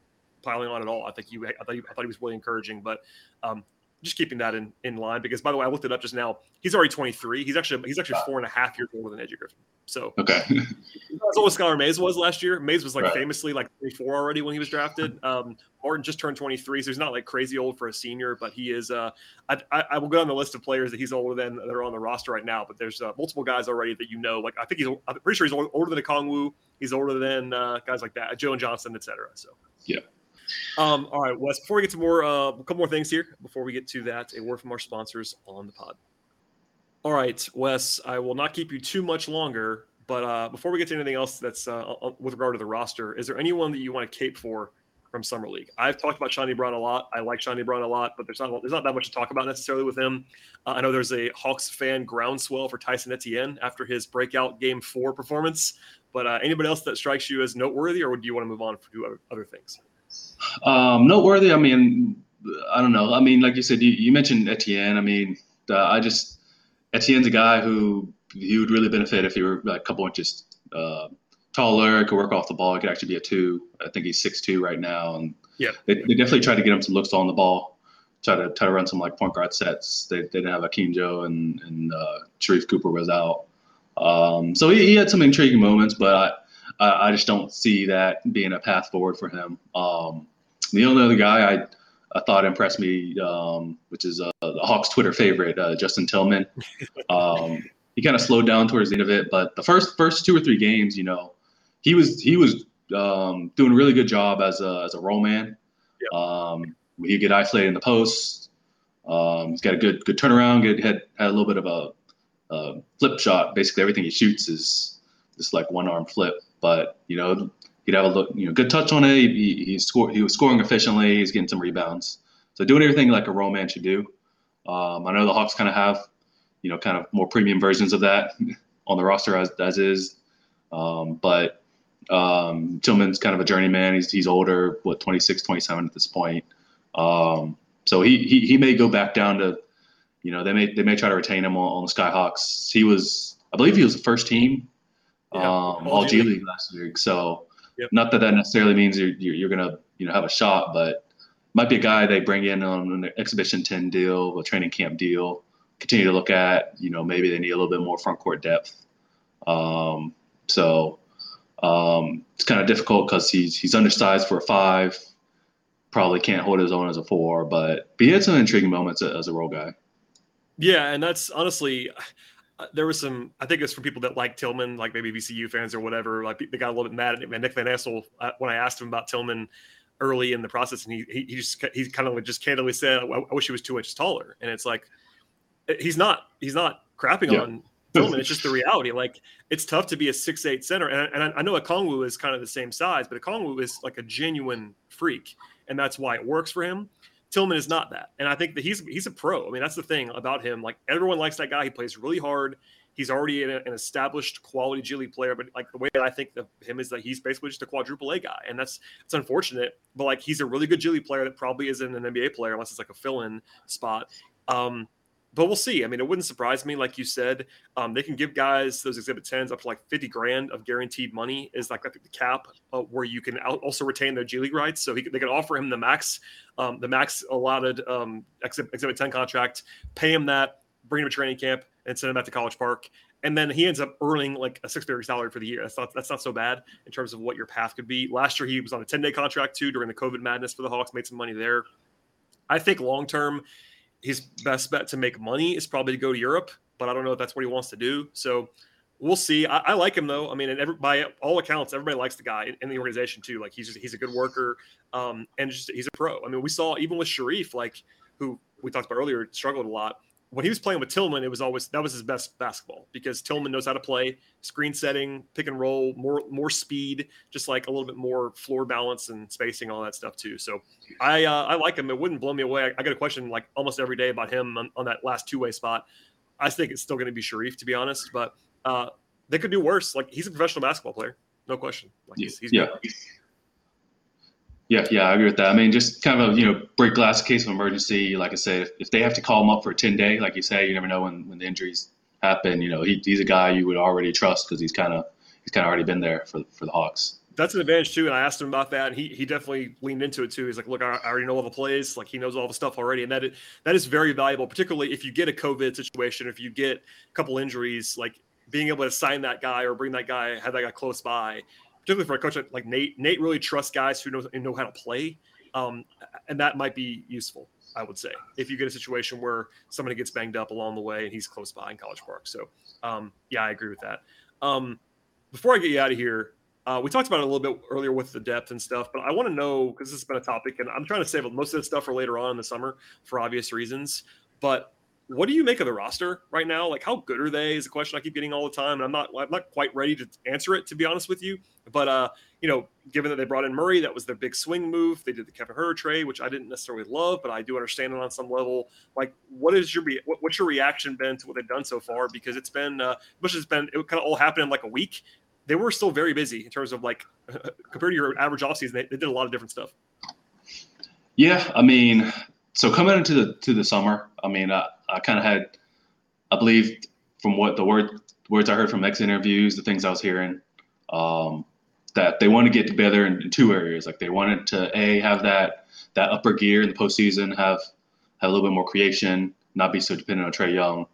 [SPEAKER 1] piling on at all. I think you I thought, you, I thought he was really encouraging, but um, just keeping that in, in line because by the way, I looked it up just now. He's already 23. He's actually he's actually four and a half years older than AJ Griffin. So
[SPEAKER 3] okay,
[SPEAKER 1] that's what Skylar Mays was last year. Mays was like right. famously like 24 already when he was drafted. Um, Martin just turned 23, so he's not like crazy old for a senior, but he is. Uh, I, I, I will go on the list of players that he's older than that are on the roster right now. But there's uh, multiple guys already that you know. Like I think he's I'm pretty sure he's older than Okongwu. He's older than uh, guys like that, Jalen Johnson, etc. So
[SPEAKER 3] yeah.
[SPEAKER 1] Um, all right, Wes. Before we get to more, uh, a couple more things here. Before we get to that, a word from our sponsors on the pod. All right, Wes. I will not keep you too much longer. But uh, before we get to anything else that's uh, with regard to the roster, is there anyone that you want to cape for from summer league? I've talked about Chaundee Brown a lot. I like Chaundee Brown a lot, but there's not there's not that much to talk about necessarily with him. Uh, I know there's a Hawks fan groundswell for Tyson Etienne after his breakout Game Four performance. But uh, anybody else that strikes you as noteworthy, or do you want to move on to other, other things?
[SPEAKER 3] Um, noteworthy. I mean, I don't know. I mean, like you said, you, you mentioned Etienne. I mean, uh, I just Etienne's a guy who he would really benefit if he were like a couple inches uh, taller, could work off the ball. He could actually be a two. I think he's six two right now, and
[SPEAKER 1] yeah,
[SPEAKER 3] they, they definitely tried to get him some looks on the ball. Try to try to run some like point guard sets. They, they didn't have Akeem Joe and and uh, Sharife Cooper was out. Um, so he, he had some intriguing moments, but I I, I just don't see that being a path forward for him. Um, the only other guy I, I thought impressed me, um, which is uh, the Hawks Twitter favorite, uh, Justin Tillman. Um, he kind of slowed down towards the end of it, but the first first two or three games, you know, he was he was um, doing a really good job as a as a roll man. Yeah. Um, he get isolated in the post. Um, he's got a good good turnaround. Good had had a little bit of a, a flip shot. Basically, everything he shoots is this like one arm flip but you know he'd have a look, you know, good touch on it. He, he, scored. He was scoring efficiently. He's getting some rebounds. So doing everything like a role man should do. Um, I know the Hawks kind of have, you know, kind of more premium versions of that on the roster as as is. Um, but um, Tillman's kind of a journeyman. He's he's older, what 26, 27 at this point. Um, so he, he he may go back down to, you know, they may they may try to retain him on, on the Skyhawks. He was, I believe, he was the first team yeah, um, all G League last week. So, yep. not that that necessarily means you're, you're, you're gonna you know have a shot, but might be a guy they bring in on an exhibition ten deal, a training camp deal. Continue to look at, you know, maybe they need a little bit more front court depth. Um, so um, it's kind of difficult because he's he's undersized for a five. Probably can't hold his own as a four, but, but he had some intriguing moments as a role guy.
[SPEAKER 1] Yeah, and that's honestly, uh, there was some. I think it was from people that like Tillman, like maybe VCU fans or whatever. Like they got a little bit mad at Nick Van Exel uh, when I asked him about Tillman early in the process, and he he, he just he kind of just candidly said, I, "I wish he was two inches taller," and it's like he's not he's not crapping yeah. on Tillman. It's just the reality. Like it's tough to be a six eight center, and, and I know Okongwu is kind of the same size, but Okongwu is like a genuine freak, and that's why it works for him. Tillman is not that, and I think that he's he's a pro. I mean, that's the thing about him. Like everyone likes that guy. He plays really hard. He's already an, an established quality G League player, but like the way that I think of him is that he's basically just a quadruple A guy, and that's it's unfortunate. But like he's a really good G League player that probably isn't an NBA player unless it's like a fill in spot. Um, but we'll see. I mean, it wouldn't surprise me, like you said. Um, they can give guys those exhibit tens up to like fifty grand of guaranteed money is like I think the cap uh, where you can also retain their G League rights. So he, they can offer him the max, um, the max allotted um, exhibit, exhibit ten contract, pay him that, bring him to training camp, and send him back to College Park. And then he ends up earning like a six-figure salary for the year. That's not that's not so bad in terms of what your path could be. Last year he was on a ten-day contract too during the COVID madness for the Hawks, made some money there. I think long term his best bet to make money is probably to go to Europe, but I don't know if that's what he wants to do. So we'll see. I, I like him though. I mean, every, by all accounts, everybody likes the guy in, in the organization too. Like he's just, he's a good worker, um, and just he's a pro. I mean, we saw even with Sharife, like who we talked about earlier, struggled a lot when he was playing with Tillman, it was always that was his best basketball because Tillman knows how to play screen setting, pick and roll, more more speed, just like a little bit more floor balance and spacing, all that stuff too. So I uh, I like him. It wouldn't blow me away. I, I, get a question like almost every day about him on, on that last two way spot. I think it's still going to be Sharife to be honest, but uh, they could do worse. Like he's a professional basketball player, no question. Like
[SPEAKER 3] he's, he's yeah. Good. Yeah, yeah, I agree with that. I mean, just kind of a you know break glass case of emergency. Like I said, if, if they have to call him up for a ten day, like you say, you never know when, when the injuries happen. You know, he, he's a guy you would already trust because he's kind of he's kind of already been there for for the Hawks.
[SPEAKER 1] That's an advantage too, and I asked him about that, and he he definitely leaned into it too. He's like, "Look, I, I already know all the plays. Like he knows all the stuff already, and that is, that is very valuable, particularly if you get a COVID situation, if you get a couple injuries, like being able to sign that guy or bring that guy, have that guy close by particularly for a coach like Nate. Nate really trusts guys who know know how to play, um, and that might be useful. I would say if you get a situation where somebody gets banged up along the way and he's close by in College Park. So, um, yeah, I agree with that. Um, before I get you out of here, uh, we talked about it a little bit earlier with the depth and stuff, but I want to know because this has been a topic, and I'm trying to save most of this stuff for later on in the summer for obvious reasons. But what do you make of the roster right now? Like, how good are they? Is a question I keep getting all the time, and I'm not I'm not quite ready to answer it to be honest with you. But uh, you know, given that they brought in Murray, that was their big swing move. They did the Kevin Huerter trade, which I didn't necessarily love, but I do understand it on some level. Like, what is your what's your reaction been to what they've done so far? Because it's been uh, much has been it kind of all happened in like a week. They were still very busy in terms of like compared to your average offseason, they, they did a lot of different stuff.
[SPEAKER 3] Yeah, I mean, so coming into the to the summer, I mean, I, I kind of had, I believe, from what the word words I heard from ex interviews, the things I was hearing, um, that they want to get together in, in, two areas. Like they wanted to a have that that upper gear in the postseason, have have a little bit more creation, not be so dependent on Trae Young,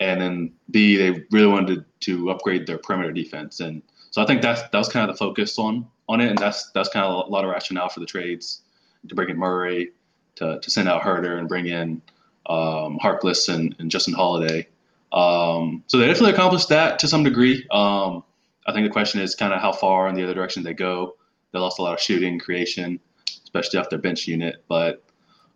[SPEAKER 3] and then b they really wanted to, to upgrade their perimeter defense. And so I think that's that was kind of the focus on on it, and that's that's kind of a lot of rationale for the trades to bring in Murray to, to send out Huerter and bring in um, Harkless and, and Justin Holiday. Um, so they definitely accomplished that to some degree. Um, I think the question is kind of how far in the other direction they go. They lost a lot of shooting creation, especially off their bench unit. But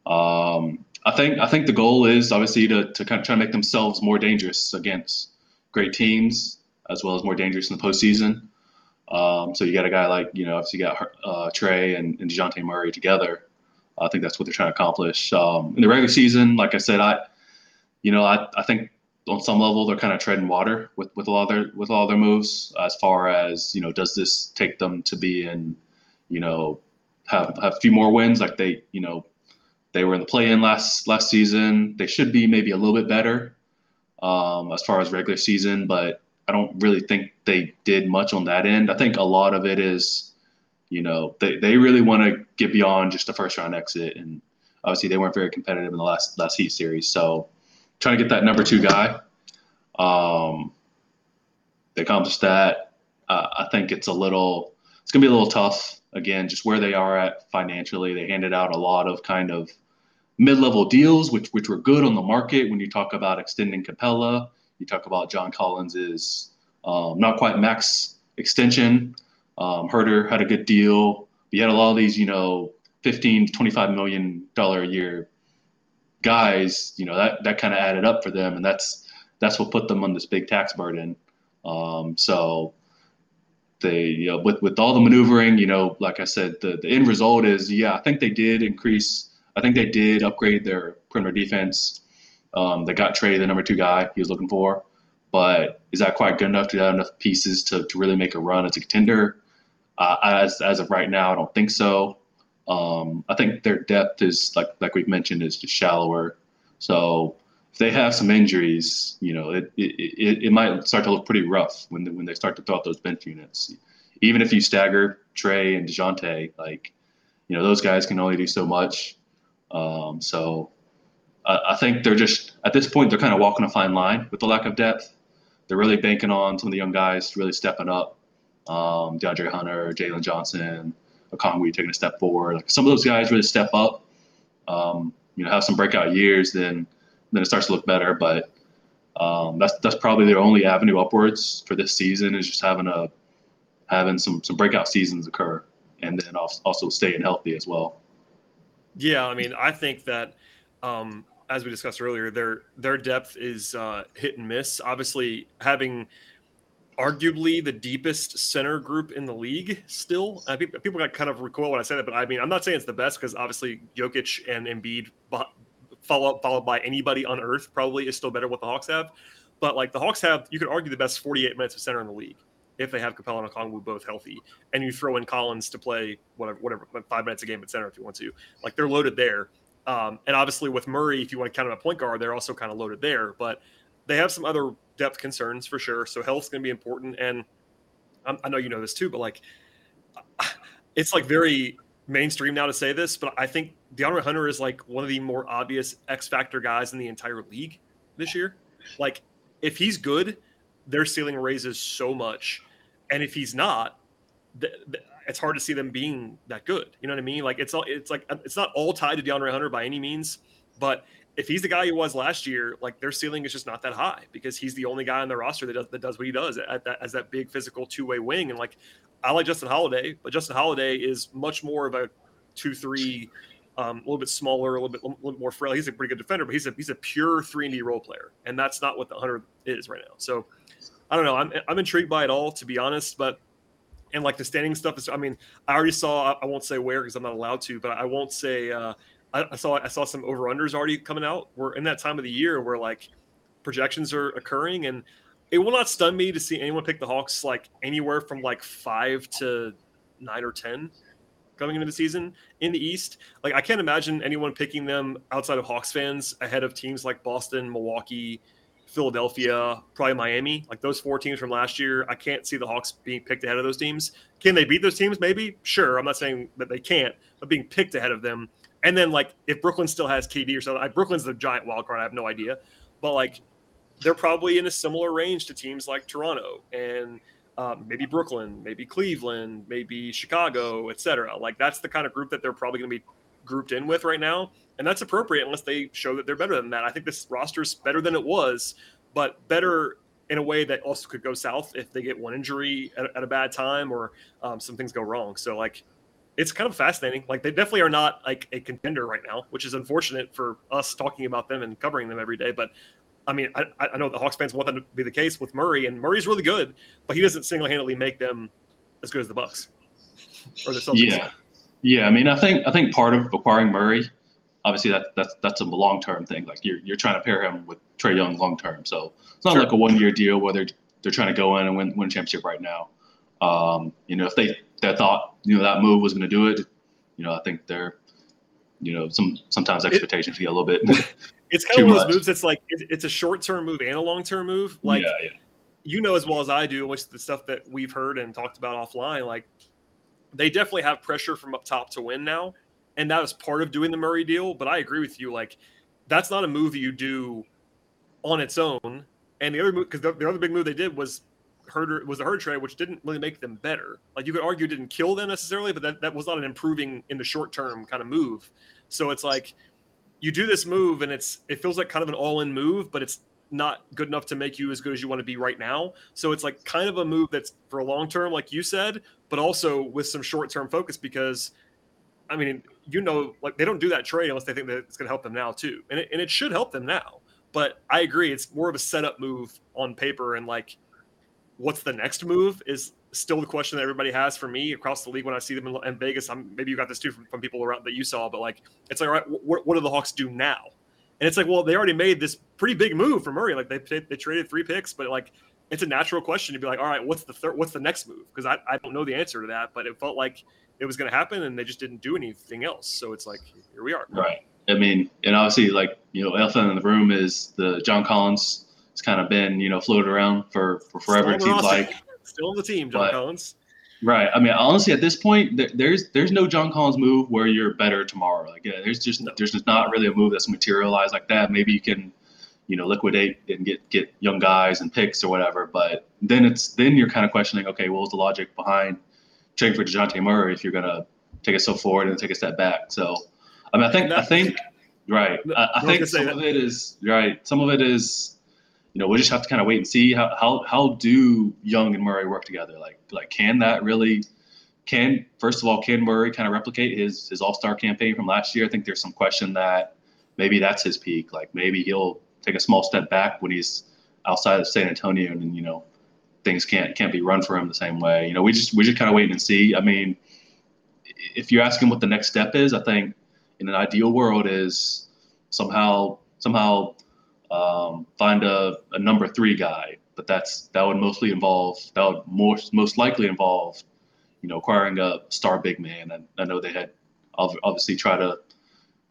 [SPEAKER 3] um, I think I think the goal is obviously to, to kind of try to make themselves more dangerous against great teams, as well as more dangerous in the postseason. Um, so you got a guy like you know, obviously you got uh, Trae and, and Dejounte Murray together. I think that's what they're trying to accomplish. Um, in the regular season, like I said, I, you know, I, I think on some level they're kind of treading water with, with a lot of their with all their moves as far as you know does this take them to be in you know have, have a few more wins like they you know they were in the play-in last last season. They should be maybe a little bit better um, as far as regular season, but I don't really think they did much on that end. I think a lot of it is, you know, they, they really want to get beyond just a first round exit, and obviously they weren't very competitive in the last last Heat series. So trying to get that number two guy. Um, they accomplished that. Uh, I think it's a little, it's gonna be a little tough. Again, just where they are at financially, they handed out a lot of kind of mid-level deals, which which were good on the market. When you talk about extending Capela, you talk about John Collins is um, not quite max extension. Um, Huerter had a good deal. You had a lot of these, you know, 15 to 25 million dollar a year guys. You know that that kind of added up for them, and that's that's what put them on this big tax burden. Um, so they, you know, with with all the maneuvering, you know, like I said, the the end result is, yeah, I think they did increase. I think they did upgrade their perimeter defense. Um, they got Trae, the number two guy he was looking for. But is that quite good enough to have enough pieces to, to really make a run as a contender? Uh, as, as of right now, I don't think so. Um, I think their depth is like like we've mentioned is just shallower. So if they have some injuries, you know, it it, it, it might start to look pretty rough when they, when they start to throw out those bench units. Even if you stagger Trae and Dejounte, like you know, those guys can only do so much. Um, so I think they're just at this point they're kind of walking a fine line with the lack of depth. They're really banking on some of the young guys really stepping up. Um, DeAndre Hunter, Jalen Johnson, Okongwu taking a step forward. Like some of those guys really step up, um, you know, have some breakout years, then then it starts to look better. But um, that's that's probably their only avenue upwards for this season is just having a having some some breakout seasons occur, and then also staying healthy as well.
[SPEAKER 1] Yeah, I mean, I think that um, as we discussed earlier, their their depth is uh, hit and miss. Obviously, having arguably the deepest center group in the league still. People, people got kind of recoil when I say that, but I mean, I'm not saying it's the best because obviously Jokic and Embiid follow up followed by anybody on earth probably is still better what the Hawks have. But like the Hawks have, you could argue the best 48 minutes of center in the league if they have Capela and Okongwu both healthy, and you throw in Collins to play whatever, whatever, five minutes a game at center if you want to. Like they're loaded there. Um, and obviously with Murray, if you want to count him a point guard, they're also kind of loaded there. But they have some other depth concerns for sure. So health's going to be important. And I'm, i know you know this too, but like it's like very mainstream now to say this, but I think DeAndre Hunter is like one of the more obvious X factor guys in the entire league this year. Like if he's good, their ceiling raises so much, and if he's not, it's hard to see them being that good. You know what I mean? Like it's all it's like it's not all tied to DeAndre Hunter by any means, but if he's the guy he was last year, like their ceiling is just not that high because he's the only guy on the roster that does that does what he does at that as that big physical two way wing. And like I like Justin Holiday, but Justin Holiday is much more of a two three, um, a little bit smaller, a little bit a little more frail. He's a pretty good defender, but he's a he's a pure three and D role player, and that's not what the Hunter is right now. So I don't know. I'm I'm intrigued by it all to be honest, but and like the standing stuff is. I mean, I already saw. I won't say where because I'm not allowed to, but I won't say. Uh, I, I saw I saw some over unders already coming out. We're in that time of the year where like projections are occurring, and it will not stun me to see anyone pick the Hawks like anywhere from like five to nine or ten coming into the season in the East. Like I can't imagine anyone picking them outside of Hawks fans ahead of teams like Boston, Milwaukee, Philadelphia, probably Miami, like those four teams from last year. I can't see the Hawks being picked ahead of those teams. Can they beat those teams? Maybe. Sure. I'm not saying that they can't, but being picked ahead of them. And then like if Brooklyn still has KD or something, like, Brooklyn's the giant wild card. I have no idea, but like they're probably in a similar range to teams like Toronto and um, maybe Brooklyn, maybe Cleveland, maybe Chicago, etc. Like that's the kind of group that they're probably going to be grouped in with right now and that's appropriate unless they show that they're better than that. I think this roster is better than it was, but better in a way that also could go south if they get one injury at, at a bad time or um, some things go wrong. So like, it's kind of fascinating. Like they definitely are not like a contender right now, which is unfortunate for us talking about them and covering them every day. But I mean, I, I know the Hawks fans want that to be the case with Murray, and Murray's really good, but he doesn't single-handedly make them as good as the Bucks
[SPEAKER 3] or the Celtics. Yeah, yeah. I mean, I think I think part of acquiring Murray obviously that that's that's a long term thing. Like you're you're trying to pair him with Trae Young long term. So it's not sure. like a one year deal where they're they're trying to go in and win win a championship right now. Um, you know, if they they thought you know that move was going to do it, you know, I think they're you know, some sometimes expectations it, get a little bit.
[SPEAKER 1] it's kind of one of those moves that's like it, it's a short term move and a long term move. Like yeah, yeah. you know as well as I do, which the stuff that we've heard and talked about offline, like they definitely have pressure from up top to win now, and that is part of doing the Murray deal. But I agree with you, like that's not a move that you do on its own. And the other move, because the, the other big move they did was Huerter was the Huerter trade, which didn't really make them better. Like you could argue, didn't kill them necessarily, but that, that was not an improving in the short term kind of move. So it's like you do this move, and it's it feels like kind of an all in move, but it's not good enough to make you as good as you want to be right now. So it's like kind of a move that's for a long term, like you said, but also with some short term focus because, I mean, you know, like they don't do that trade unless they think that it's going to help them now too, and it, and it should help them now. But I agree, it's more of a setup move on paper, and like what's the next move is still the question that everybody has for me across the league when I see them in, in Vegas. I'm, maybe you got this too from, from, people around that you saw, but like it's like, all right, what, what do the Hawks do now? And it's like, well, they already made this pretty big move for Murray. Like they they traded three picks, but like it's a natural question to be like, all right, what's the third? What's the next move? Because I, I don't know the answer to that, but it felt like it was going to happen, and they just didn't do anything else. So it's like here we are.
[SPEAKER 3] Right. I mean, and obviously, like you know, elephant in the room is the John Collins. It's kind of been you know floated around for for forever. It seems like
[SPEAKER 1] still on the team, John but, Collins.
[SPEAKER 3] Right. I mean, honestly, at this point, there, there's there's no John Collins move where you're better tomorrow. Like, yeah, there's just there's just not really a move that's materialized like that. Maybe you can, you know, liquidate and get get young guys and picks or whatever. But then it's then you're kind of questioning, okay, what was the logic behind trading for Dejounte Murray if you're gonna take a step forward and take a step back? So, I mean, I think I think right. I, I think some of it is right. Some of it is you know, we'll just have to kind of wait and see how, how, how do Young and Murray work together? Like, like, can that really, can, first of all, can Murray kind of replicate his, his all-star campaign from last year? I think there's some question that maybe that's his peak. Like maybe he'll take a small step back when he's outside of San Antonio and, you know, things can't, can't be run for him the same way. You know, we just, we just kind of wait and see. I mean, if you're asking what the next step is, I think in an ideal world is somehow, somehow um, find a, a number three guy, but that's that would mostly involve that would most most likely involve, you know, acquiring a star big man. And I know they had obviously try to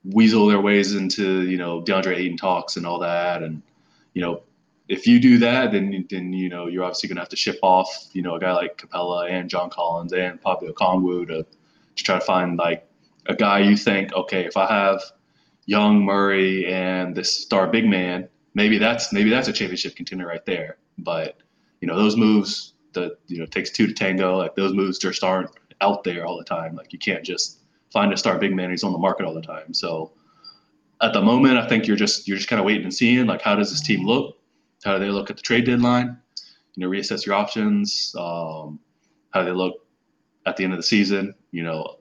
[SPEAKER 3] weasel their ways into you know DeAndre Ayton talks and all that, and you know if you do that, then then you know you're obviously going to have to ship off you know a guy like Capela and John Collins and Pablo Kongwu to to try to find like a guy you think okay if I have Young Murray and this star big man, maybe that's maybe that's a championship contender right there. But you know those moves that you know takes two to tango. Like those moves just aren't out there all the time. Like you can't just find a star big man who's on the market all the time. So at the moment, I think you're just you're just kind of waiting and seeing like how does this team look? How do they look at the trade deadline? You know, reassess your options. Um, how do they look at the end of the season? You know,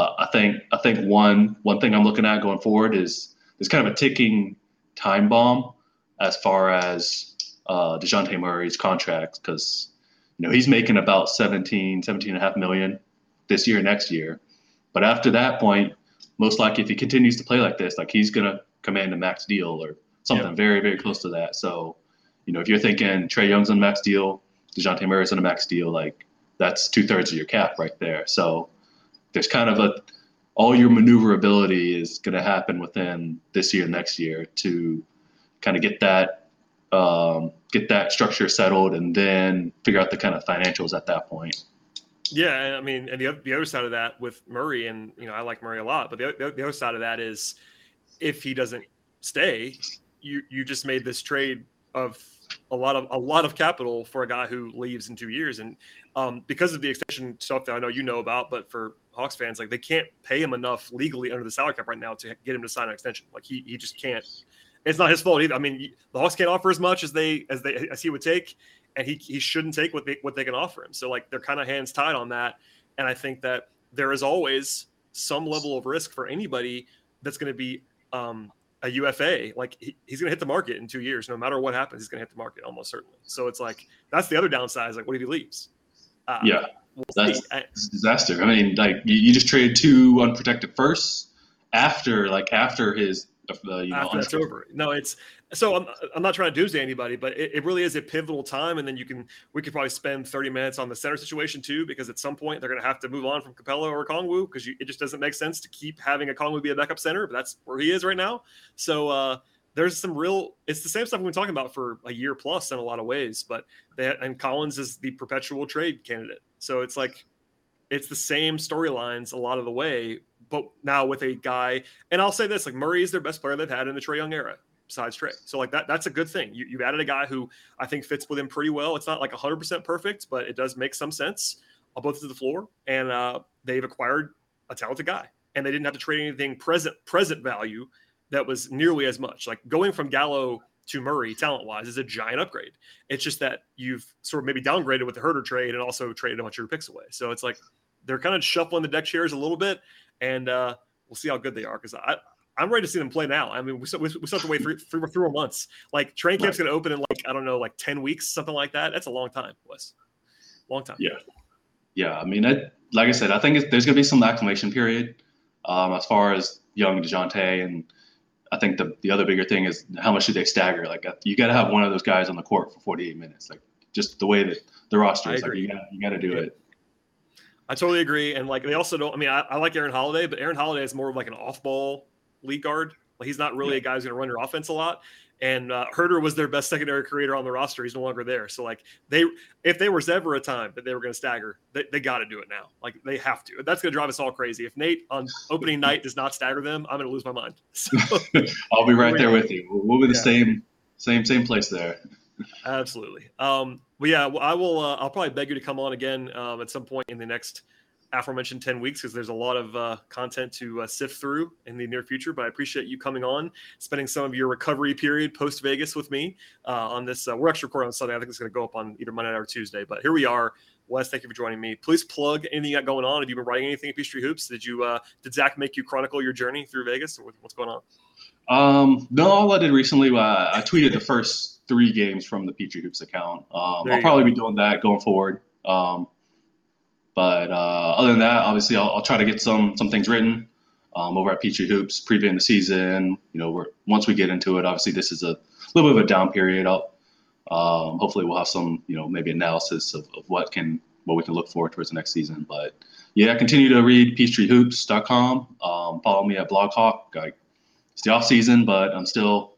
[SPEAKER 3] uh, I think I think one one thing I'm looking at going forward is there's kind of a ticking time bomb as far as uh, Dejounte Murray's contract because you know he's making about 17 17 and a half million this year next year. But after that point most likely if he continues to play like this like he's going to command a max deal or something yeah. very very close to that. So you know if you're thinking Trae Young's on a max deal Dejounte Murray's on a max deal like that's two thirds of your cap right there. So there's kind of a all your maneuverability is going to happen within this year, next year to kind of get that um, get that structure settled, and then figure out the kind of financials at that point.
[SPEAKER 1] Yeah, I mean, and the other, the other side of that with Murray, and you know, I like Murray a lot, but the, the other side of that is if he doesn't stay, you you just made this trade of a lot of a lot of capital for a guy who leaves in two years, and um, because of the extension stuff that I know you know about, but for Hawks fans, like they can't pay him enough legally under the salary cap right now to get him to sign an extension. Like he he just can't. It's not his fault either. I mean, the Hawks can't offer as much as they as they as he would take, and he he shouldn't take what they what they can offer him. So like they're kind of hands tied on that. And I think that there is always some level of risk for anybody that's going to be um, a UFA. Like he, he's going to hit the market in two years, no matter what happens. He's going to hit the market almost certainly. So it's like that's the other downside. Is like, what if he leaves?
[SPEAKER 3] Uh, yeah, we'll that's, I, disaster. I mean, like you, you, just traded two unprotected firsts after like after his the you know,
[SPEAKER 1] after that's over. No, it's so I'm, I'm not trying to doomsday anybody, but it, it, really is a pivotal time. And then you can we could probably spend 30 minutes on the center situation too, because at some point they're going to have to move on from Capela or Kongwu because it just doesn't make sense to keep having a Kongwu be a backup center. But that's where he is right now. So uh, there's some real. It's the same stuff we've been talking about for a year plus in a lot of ways. But they, and Collins is the perpetual trade candidate. So it's like it's the same storylines a lot of the way, but now with a guy. And I'll say this: like Murray is their best player they've had in the Trae Young era besides Trae So like that that's a good thing. You, have added a guy who I think fits with him pretty well. It's not like 100% perfect, but it does make some sense on both to the floor. And uh, they've acquired a talented guy, and they didn't have to trade anything present present value that was nearly as much. Like going from Gallo to Murray talent wise is a giant upgrade. It's just that you've sort of maybe downgraded with the Huerter trade and also traded a bunch of your picks away. So it's like they're kind of shuffling the deck chairs a little bit, and uh, we'll see how good they are because I I'm ready to see them play now. I mean, we still, we still have to wait three, three, three more months. Like training camp's right. going to open in like I don't know, like ten weeks, something like that. That's a long time, Wes. Long time.
[SPEAKER 3] Yeah, yeah. I mean, it, like I said, I think there's going to be some acclimation period um, as far as young Dejounte, and I think the the other bigger thing is how much do they stagger? Like uh, you got to have one of those guys on the court for 48 minutes. Like just the way that the roster is, like you got you got to do yeah. it.
[SPEAKER 1] I totally agree, and like they also don't. I mean, I, I like Aaron Holiday, but Aaron Holiday is more of like an off-ball lead guard. Like he's not really yeah. a guy who's going to run your offense a lot. And uh, Huerter was their best secondary creator on the roster. He's no longer there. So like they, if there was ever a time that they were going to stagger, they, they got to do it now. Like they have to. That's going to drive us all crazy. If Nate on opening night does not stagger them, I'm going to lose my mind. So,
[SPEAKER 3] I'll be right there with you. We'll be the yeah. same, same, same place there.
[SPEAKER 1] Absolutely. Um, but yeah, I will. Uh, I'll probably beg you to come on again um, at some point in the next aforementioned 10 weeks because there's a lot of uh, content to uh, sift through in the near future. But I appreciate you coming on, spending some of your recovery period post Vegas with me uh, on this. Uh, we're actually recording on Sunday. I think it's going to go up on either Monday or Tuesday. But here we are. Wes, thank you for joining me. Please plug anything you got going on. Have you been writing anything at Peachtree Hoops? Did you uh, did Zach make you chronicle your journey through Vegas? Or what's going on?
[SPEAKER 3] Um, no, all I did recently, uh, I tweeted the first three games from the Peachtree Hoops account. Um, I'll probably go. be doing that going forward. Um, but uh, other than that, obviously, I'll, I'll, try to get some some things written um, over at Peachtree Hoops, previewing the season. You know, once we get into it, obviously, this is a little bit of a down period. I'll, um, hopefully, we'll have some, you know, maybe analysis of, of what can what we can look forward towards the next season. But yeah, continue to read peachtreehoops.com. Um, follow me at BlogHawk. It's the off season, but I'm still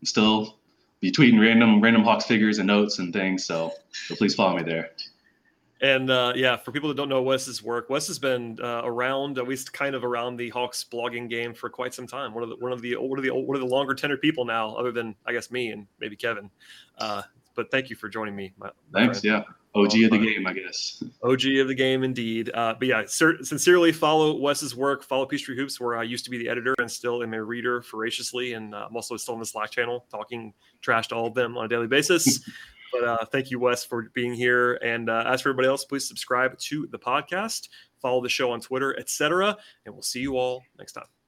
[SPEAKER 3] I'm still be tweeting random random Hawks figures and notes and things. So, so please follow me there.
[SPEAKER 1] And uh, yeah, for people that don't know Wes's work, Wes has been uh, around, at least kind of around the Hawks blogging game for quite some time. One of the one of the one of the one of the longer tenured people now, other than I guess me and maybe Kevin. Uh, but thank you for joining me.
[SPEAKER 3] My, my Thanks. Friend. Yeah. OG of the game, I guess.
[SPEAKER 1] OG of the game, indeed. Uh, but yeah, sincerely follow Wes's work. Follow Peachtree Hoops, where I used to be the editor and still am a reader voraciously. And uh, I'm also still on the Slack channel, talking trash to all of them on a daily basis. But uh, thank you, Wes, for being here. And uh, as for everybody else, please subscribe to the podcast, follow the show on Twitter, etc. And we'll see you all next time.